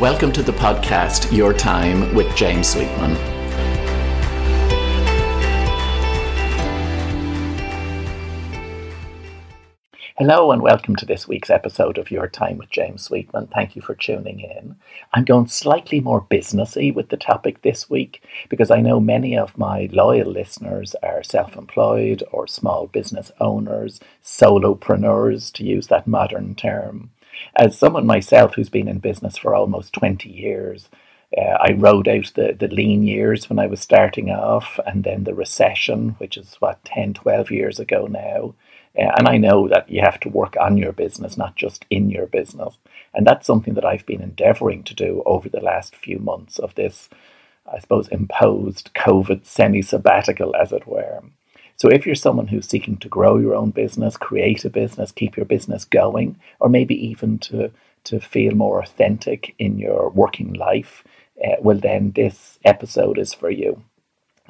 Welcome to the podcast Your Time with James Sweetman. Hello and welcome to this week's episode of Your Time with James Sweetman. Thank you for tuning in. I'm going slightly more businessy with the topic this week because I know many of my loyal listeners are self-employed or small business owners, solopreneurs to use that modern term. As someone myself who's been in business for almost 20 years, uh, I rode out the, the lean years when I was starting off, and then the recession, which is what, 10, 12 years ago now. Uh, and I know that you have to work on your business, not just in your business. And that's something that I've been endeavoring to do over the last few months of this, I suppose, imposed COVID semi sabbatical, as it were. So if you're someone who's seeking to grow your own business, create a business, keep your business going, or maybe even to, to feel more authentic in your working life, uh, well, then this episode is for you.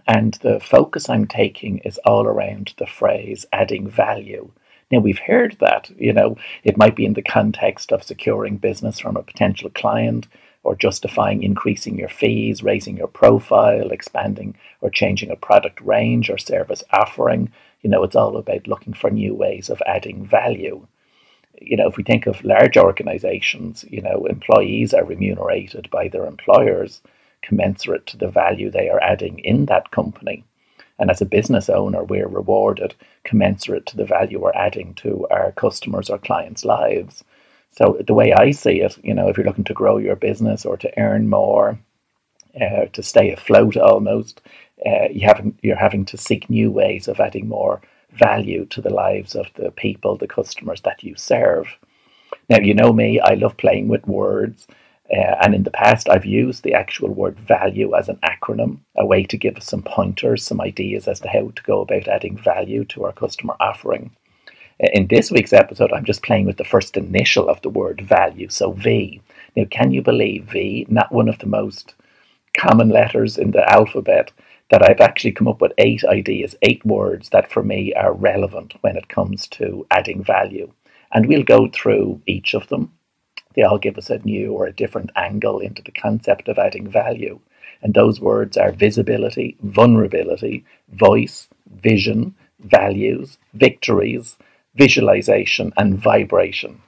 And the focus I'm taking is all around the phrase adding value. Now, we've heard that, you know, it might be in the context of securing business from a potential client or justifying increasing your fees, raising your profile, expanding or changing a product range or service offering. You know, it's all about looking for new ways of adding value. You know, if we think of large organizations, you know, employees are remunerated by their employers commensurate to the value they are adding in that company. And as a business owner, we're rewarded commensurate to the value we're adding to our customers or clients' lives. So the way I see it, you know, if you're looking to grow your business or to earn more, uh, to stay afloat almost, uh, you you're having to seek new ways of adding more value to the lives of the people, the customers that you serve. Now, you know me, I love playing with words. Uh, and in the past, I've used the actual word value as an acronym, a way to give us some pointers, some ideas as to how to go about adding value to our customer offering. Uh, in this week's episode, I'm just playing with the first initial of the word value, so V. Now, can you believe V, not one of the most common letters in the alphabet, that I've actually come up with eight ideas, eight words that for me are relevant when it comes to adding value. And we'll go through each of them they all give us a new or a different angle into the concept of adding value. And those words are visibility, vulnerability, voice, vision, values, victories, visualization, and vibration.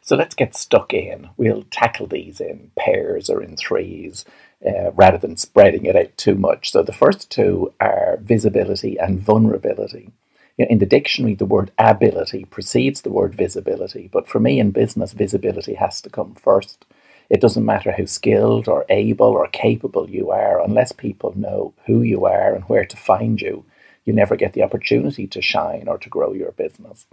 So let's get stuck in. We'll tackle these in pairs or in threes uh, rather than spreading it out too much. So the first two are visibility and vulnerability you know, in the dictionary, the word ability precedes the word visibility. But for me in business, visibility has to come first. It doesn't matter how skilled or able or capable you are, unless people know who you are and where to find you, you never get the opportunity to shine or to grow your business.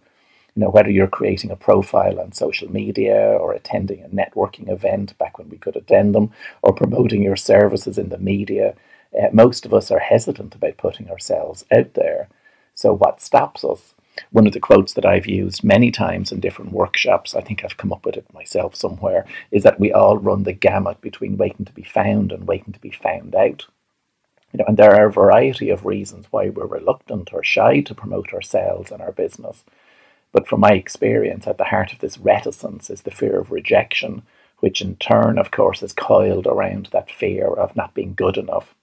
You know, whether you're creating a profile on social media or attending a networking event back when we could attend them, or promoting your services in the media, uh, most of us are hesitant about putting ourselves out there. So, what stops us? One of the quotes that I've used many times in different workshops, I think I've come up with it myself somewhere, is that we all run the gamut between waiting to be found and waiting to be found out. You know, and there are a variety of reasons why we're reluctant or shy to promote ourselves and our business. But from my experience, at the heart of this reticence is the fear of rejection, which in turn, of course, is coiled around that fear of not being good enough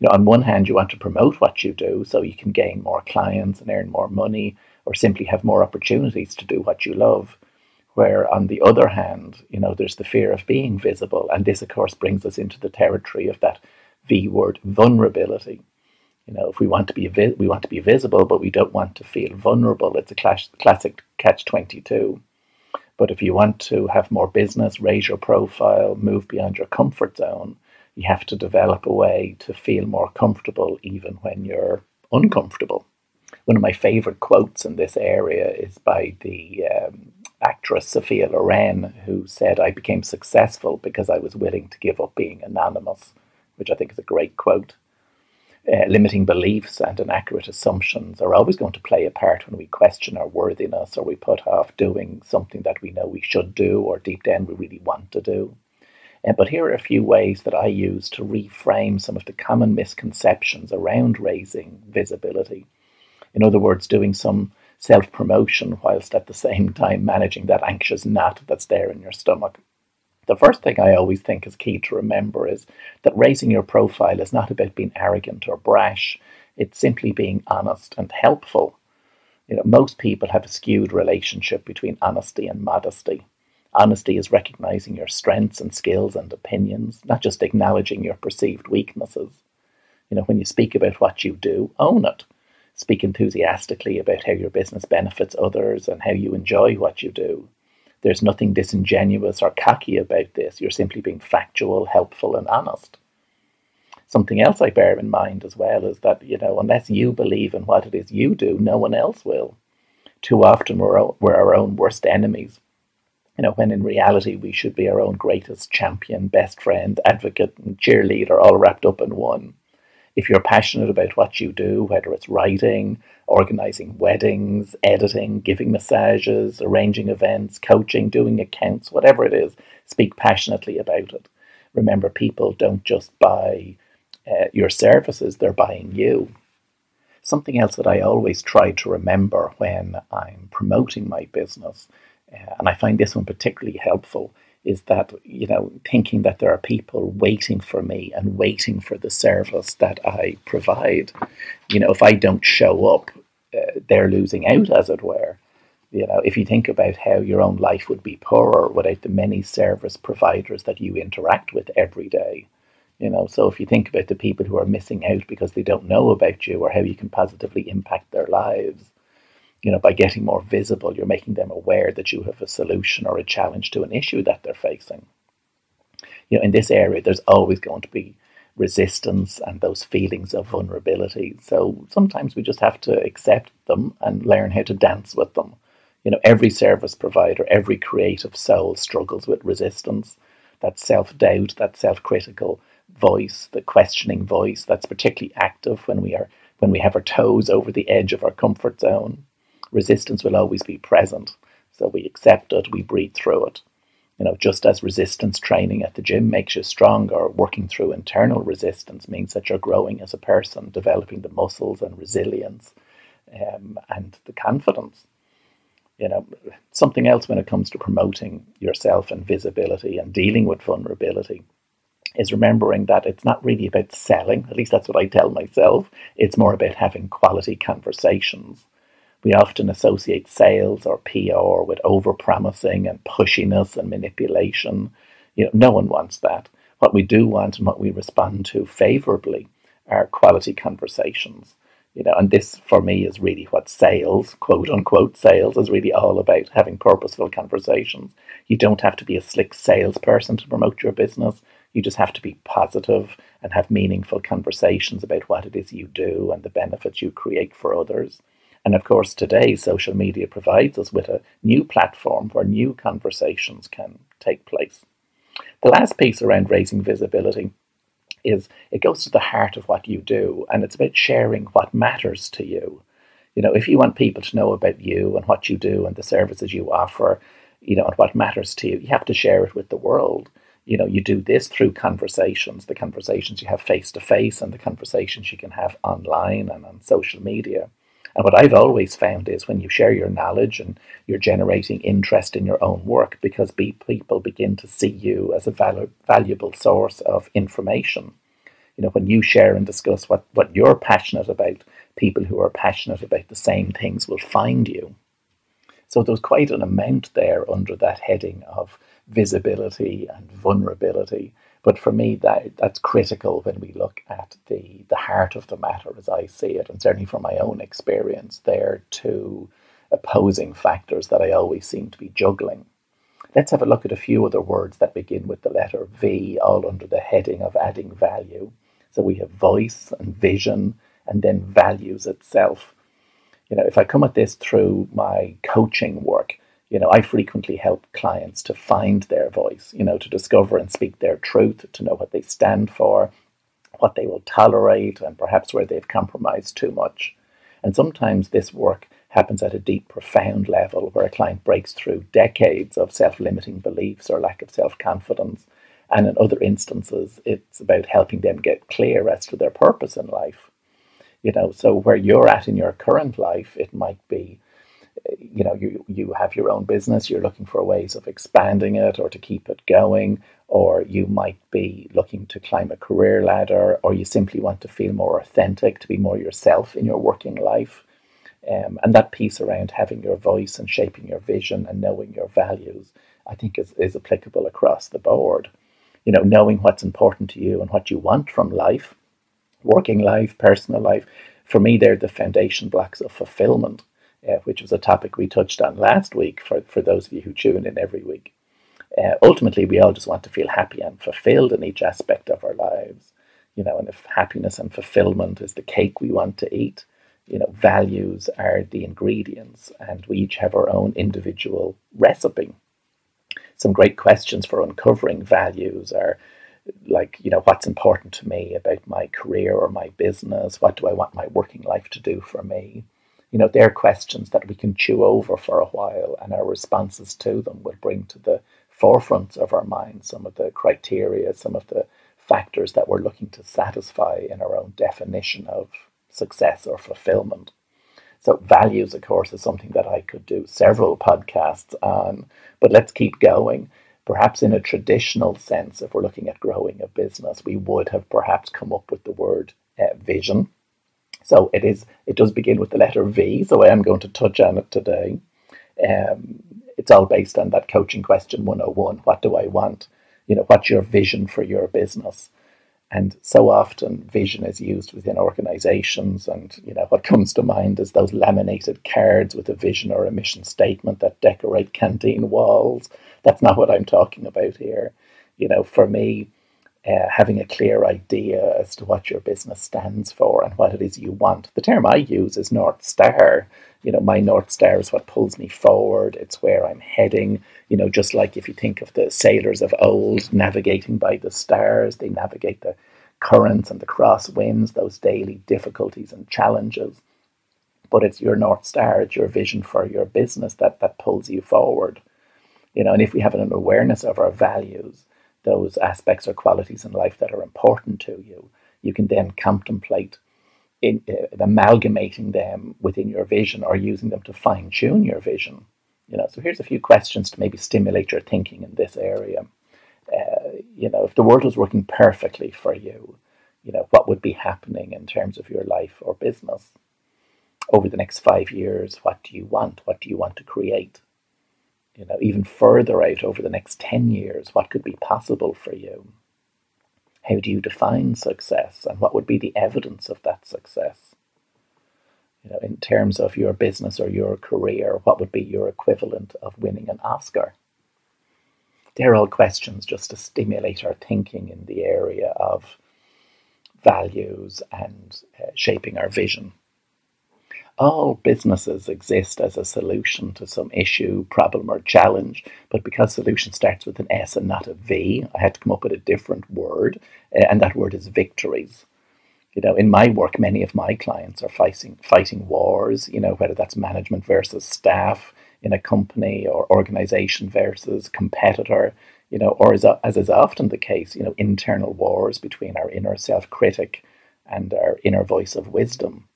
you know, on one hand, you want to promote what you do so you can gain more clients and earn more money or simply have more opportunities to do what you love. Where on the other hand, you know, there's the fear of being visible. And this, of course, brings us into the territory of that V word, vulnerability. You know, if we want to be vi- we want to be visible, but we don't want to feel vulnerable. It's a class- classic catch twenty two. But if you want to have more business, raise your profile, move beyond your comfort zone, you have to develop a way to feel more comfortable even when you're uncomfortable. One of my favorite quotes in this area is by the um, actress Sophia Loren, who said, I became successful because I was willing to give up being anonymous, which I think is a great quote. Uh, limiting beliefs and inaccurate assumptions are always going to play a part when we question our worthiness or we put off doing something that we know we should do or deep down we really want to do. Uh, but here are a few ways that I use to reframe some of the common misconceptions around raising visibility. In other words, doing some self promotion whilst at the same time managing that anxious knot that's there in your stomach. the first thing I always think is key to remember is that raising your profile is not about being arrogant or brash. It's simply being honest and helpful. You know, most people have a skewed relationship between honesty and modesty. Honesty is recognizing your strengths and skills and opinions, not just acknowledging your perceived weaknesses. You know, when you speak about what you do, own it. Speak enthusiastically about how your business benefits others and how you enjoy what you do. There's nothing disingenuous or cocky about this. You're simply being factual, helpful, and honest. Something else I bear in mind as well is that, you know, unless you believe in what it is you do, no one else will. Too often we're, we're our own worst enemies you know, when in reality we should be our own greatest champion, best friend, advocate, and cheerleader all wrapped up in one. If you're passionate about what you do, whether it's writing, organizing weddings, editing, giving massages, arranging events, coaching, doing accounts, whatever it is, speak passionately about it. Remember, people don't just buy uh, your services, they're buying you. Something else that I always try to remember when I'm promoting my business and I find this one particularly helpful, is that, you know, thinking that there are people waiting for me and waiting for the service that I provide. You know, if I don't show up, uh, they're losing out, as it were. You know, if you think about how your own life would be poorer without the many service providers that you interact with every day. You know, so if you think about the people who are missing out because they don't know about you or how you can positively impact their lives, you know, by getting more visible, you're making them aware that you have a solution or a challenge to an issue that they're facing. You know, in this area, there's always going to be resistance and those feelings of vulnerability. So sometimes we just have to accept them and learn how to dance with them. You know, every service provider, every creative soul struggles with resistance, that self doubt, that self critical voice, the questioning voice that's particularly active when we are when we have our toes over the edge of our comfort zone resistance will always be present. So we accept it, we breathe through it. You know, just as resistance training at the gym makes you stronger, working through internal resistance means that you're growing as a person, developing the muscles and resilience um, and the confidence. You know, something else when it comes to promoting yourself and visibility and dealing with vulnerability is remembering that it's not really about selling, at least that's what I tell myself. It's more about having quality conversations we often associate sales or PR with over promising and pushiness and manipulation. You know, no one wants that. What we do want and what we respond to favorably are quality conversations. You know, and this for me is really what sales, quote unquote sales, is really all about having purposeful conversations. You don't have to be a slick salesperson to promote your business. You just have to be positive and have meaningful conversations about what it is you do and the benefits you create for others. And of course, today social media provides us with a new platform where new conversations can take place. The last piece around raising visibility is it goes to the heart of what you do, and it's about sharing what matters to you. You know, if you want people to know about you and what you do and the services you offer, you know, and what matters to you, you have to share it with the world. You know, you do this through conversations, the conversations you have face to face and the conversations you can have online and on social media. And what I've always found is when you share your knowledge and you're generating interest in your own work because people begin to see you as a val- valuable source of information. You know, when you share and discuss what, what you're passionate about, people who are passionate about the same things will find you. So there's quite an amount there under that heading of visibility and vulnerability but for me, that that's critical when we look at the, the heart of the matter as I see it, and certainly from my own experience, there are two opposing factors that I always seem to be juggling. Let's have a look at a few other words that begin with the letter V, all under the heading of adding value. So we have voice and vision, and then values itself. You know, if I come at this through my coaching work, you know, I frequently help clients to find their voice, you know, to discover and speak their truth, to know what they stand for, what they will tolerate, and perhaps where they've compromised too much. And sometimes this work happens at a deep, profound level where a client breaks through decades of self limiting beliefs or lack of self confidence. And in other instances, it's about helping them get clear as to their purpose in life. You know, so where you're at in your current life, it might be you know you you have your own business you're looking for ways of expanding it or to keep it going or you might be looking to climb a career ladder or you simply want to feel more authentic to be more yourself in your working life. Um, and that piece around having your voice and shaping your vision and knowing your values i think is, is applicable across the board. You know knowing what's important to you and what you want from life working life personal life for me they're the foundation blocks of fulfillment uh, which was a topic we touched on last week for, for those of you who tune in every week. Uh, ultimately, we all just want to feel happy and fulfilled in each aspect of our lives. You know, and if happiness and fulfillment is the cake we want to eat, you know, values are the ingredients, and we each have our own individual recipe. Some great questions for uncovering values are like, you know, what's important to me about my career or my business? What do I want my working life to do for me? You know, they're questions that we can chew over for a while, and our responses to them will bring to the forefront of our mind some of the criteria, some of the factors that we're looking to satisfy in our own definition of success or fulfillment. So, values, of course, is something that I could do several podcasts on, but let's keep going. Perhaps in a traditional sense, if we're looking at growing a business, we would have perhaps come up with the word uh, vision so it is. It does begin with the letter V. So I am going to touch on it today. Um, it's all based on that coaching question 101. What do I want? You know, what's your vision for your business? And so often vision is used within organizations. And, you know, what comes to mind is those laminated cards with a vision or a mission statement that decorate canteen walls. That's not what I'm talking about here. You know, for me, uh, having a clear idea as to what your business stands for and what it is you want. The term I use is North Star. You know, my North Star is what pulls me forward, it's where I'm heading. You know, just like if you think of the sailors of old navigating by the stars, they navigate the currents and the crosswinds, those daily difficulties and challenges. But it's your North Star, it's your vision for your business that, that pulls you forward. You know, and if we have an awareness of our values, those aspects or qualities in life that are important to you, you can then contemplate in, uh, amalgamating them within your vision or using them to fine tune your vision. You know, so here's a few questions to maybe stimulate your thinking in this area. Uh, you know, if the world was working perfectly for you, you know, what would be happening in terms of your life or business? Over the next five years, what do you want? What do you want to create? You know, even further out over the next 10 years, what could be possible for you? How do you define success and what would be the evidence of that success? You know, in terms of your business or your career, what would be your equivalent of winning an Oscar? They're all questions just to stimulate our thinking in the area of values and uh, shaping our vision all businesses exist as a solution to some issue, problem, or challenge. But because solution starts with an S and not a V, I had to come up with a different word, uh, and that word is victories. You know, in my work, many of my clients are fighting fighting wars. You know, whether that's management versus staff in a company, or organization versus competitor. You know, or as, as is often the case, you know, internal wars between our inner self critic and our inner voice of wisdom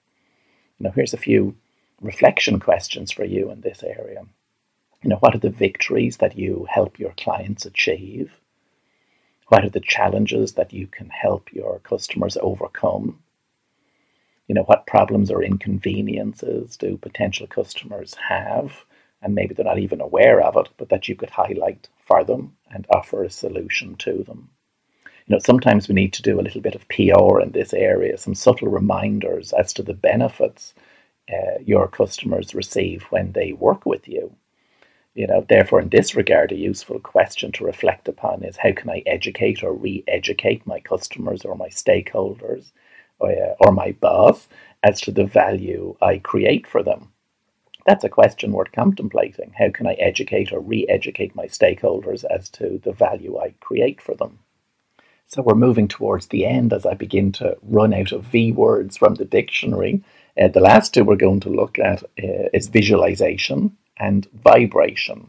you know, here's a few reflection questions for you in this area. You know, what are the victories that you help your clients achieve? What are the challenges that you can help your customers overcome? You know, what problems or inconveniences do potential customers have? And maybe they're not even aware of it, but that you could highlight for them and offer a solution to them you know, sometimes we need to do a little bit of PR in this area, some subtle reminders as to the benefits uh, your customers receive when they work with you. You know, therefore, in this regard, a useful question to reflect upon is how can I educate or re-educate my customers or my stakeholders or, uh, or my boss as to the value I create for them? That's a question worth contemplating. How can I educate or re-educate my stakeholders as to the value I create for them? So we're moving towards the end as I begin to run out of V words from the dictionary. Uh, the last two we're going to look at uh, is visualization and vibration.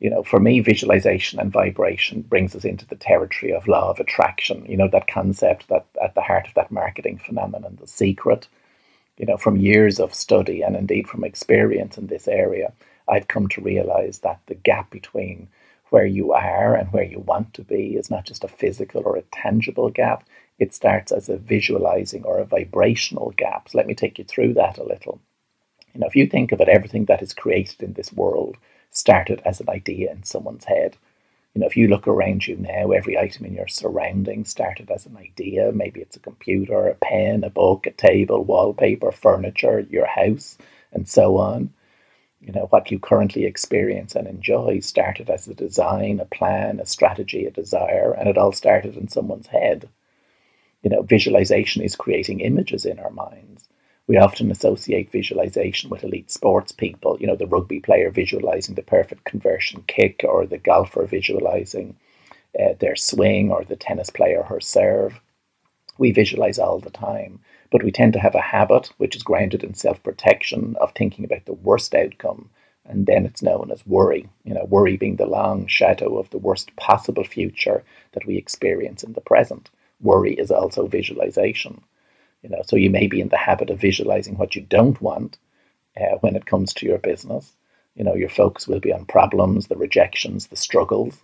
You know, for me, visualization and vibration brings us into the territory of law of attraction. You know, that concept that at the heart of that marketing phenomenon, the secret. You know, from years of study and indeed from experience in this area, I've come to realize that the gap between where you are and where you want to be is not just a physical or a tangible gap. It starts as a visualizing or a vibrational gap. So let me take you through that a little. You know, if you think of it, everything that is created in this world started as an idea in someone's head. You know, if you look around you now, every item in your surroundings started as an idea. Maybe it's a computer, a pen, a book, a table, wallpaper, furniture, your house, and so on. You know, what you currently experience and enjoy started as a design, a plan, a strategy, a desire, and it all started in someone's head. You know, visualization is creating images in our minds. We often associate visualization with elite sports people, you know, the rugby player visualizing the perfect conversion kick, or the golfer visualizing uh, their swing, or the tennis player her serve. We visualize all the time, but we tend to have a habit which is grounded in self protection of thinking about the worst outcome, and then it's known as worry. You know, worry being the long shadow of the worst possible future that we experience in the present. Worry is also visualization. You know, so you may be in the habit of visualizing what you don't want uh, when it comes to your business. You know, your focus will be on problems, the rejections, the struggles.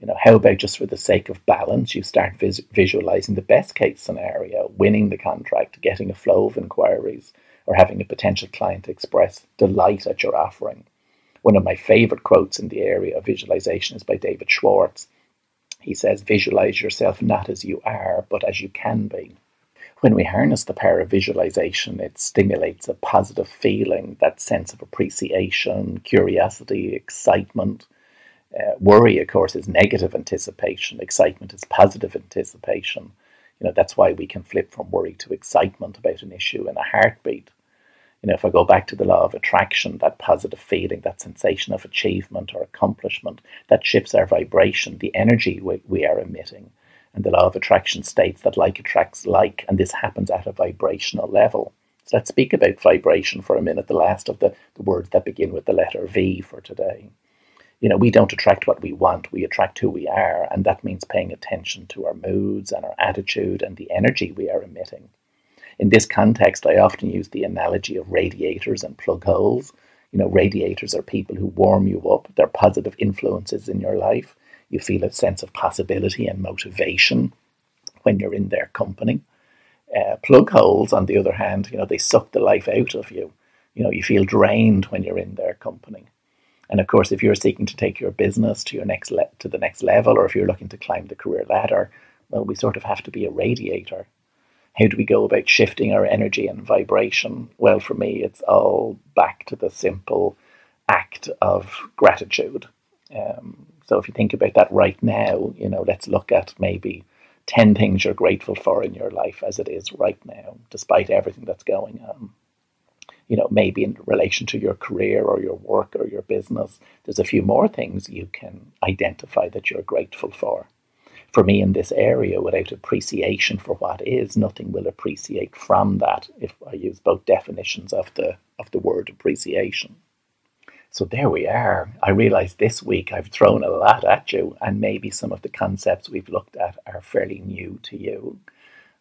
You know, how about just for the sake of balance, you start vis- visualizing the best case scenario, winning the contract, getting a flow of inquiries, or having a potential client express delight at your offering. One of my favorite quotes in the area of visualization is by David Schwartz. He says, Visualize yourself not as you are, but as you can be when we harness the power of visualization, it stimulates a positive feeling, that sense of appreciation, curiosity, excitement. Uh, worry, of course, is negative anticipation. Excitement is positive anticipation. You know that's why we can flip from worry to excitement about an issue in a heartbeat. You know, if I go back to the law of attraction, that positive feeling, that sensation of achievement or accomplishment, that shifts our vibration, the energy we, we are emitting. And the law of attraction states that like attracts like, and this happens at a vibrational level. So let's speak about vibration for a minute, the last of the, the words that begin with the letter V for today. You know, we don't attract what we want, we attract who we are, and that means paying attention to our moods and our attitude and the energy we are emitting. In this context, I often use the analogy of radiators and plug holes. You know, radiators are people who warm you up, they're positive influences in your life. You feel a sense of possibility and motivation when you're in their company. Uh, plug holes, on the other hand, you know, they suck the life out of you. You know, you feel drained when you're in their company. And of course, if you're seeking to take your business to your next le- to the next level, or if you're looking to climb the career ladder, well, we sort of have to be a radiator. How do we go about shifting our energy and vibration? Well, for me, it's all back to the simple act of gratitude. Um, so if you think about that right now, you know, let's look at maybe 10 things you're grateful for in your life as it is right now, despite everything that's going on. You know, maybe in relation to your career or your work or your business, there's a few more things you can identify that you're grateful for. For me, in this area, without appreciation for what is, nothing will appreciate from that. If I use both definitions of the of the word appreciation. So there we are. I realize this week I've thrown a lot at you, and maybe some of the concepts we've looked at are fairly new to you.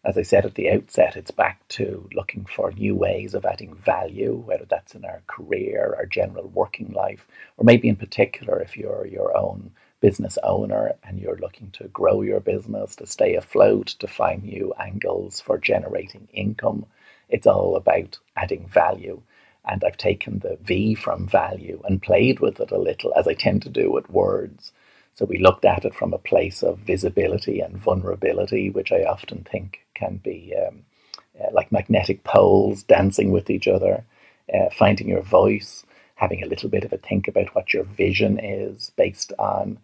As I said at the outset, it's back to looking for new ways of adding value, whether that's in our career, our general working life, or maybe in particular if you're your own business owner and you're looking to grow your business, to stay afloat, to find new angles for generating income. It's all about adding value. And I've taken the V from value and played with it a little, as I tend to do with words. So we looked at it from a place of visibility and vulnerability, which I often think can be um, uh, like magnetic poles dancing with each other, uh, finding your voice, having a little bit of a think about what your vision is based on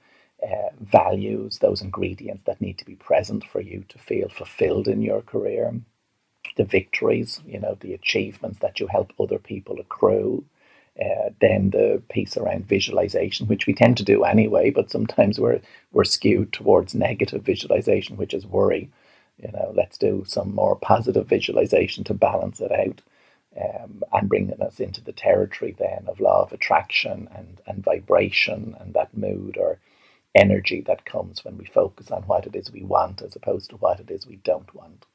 uh, values, those ingredients that need to be present for you to feel fulfilled in your career the victories, you know, the achievements that you help other people accrue. Uh, then the piece around visualization, which we tend to do anyway, but sometimes we're we're skewed towards negative visualization, which is worry. You know, let's do some more positive visualization to balance it out, um, and bringing us into the territory then of law of attraction and and vibration and that mood or energy that comes when we focus on what it is we want as opposed to what it is we don't want.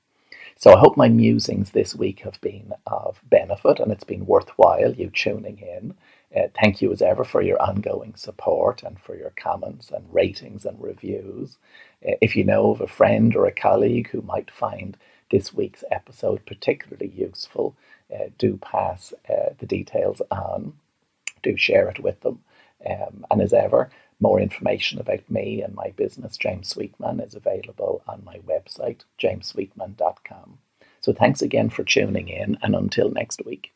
So I hope my musings this week have been of benefit and it's been worthwhile you tuning in. Uh, thank you as ever for your ongoing support and for your comments and ratings and reviews. Uh, if you know of a friend or a colleague who might find this week's episode particularly useful, uh, do pass uh, the details on, do share it with them. Um, and as ever, more information about me and my business, James Sweetman, is available on my website, jamessweetman.com. So thanks again for tuning in, and until next week.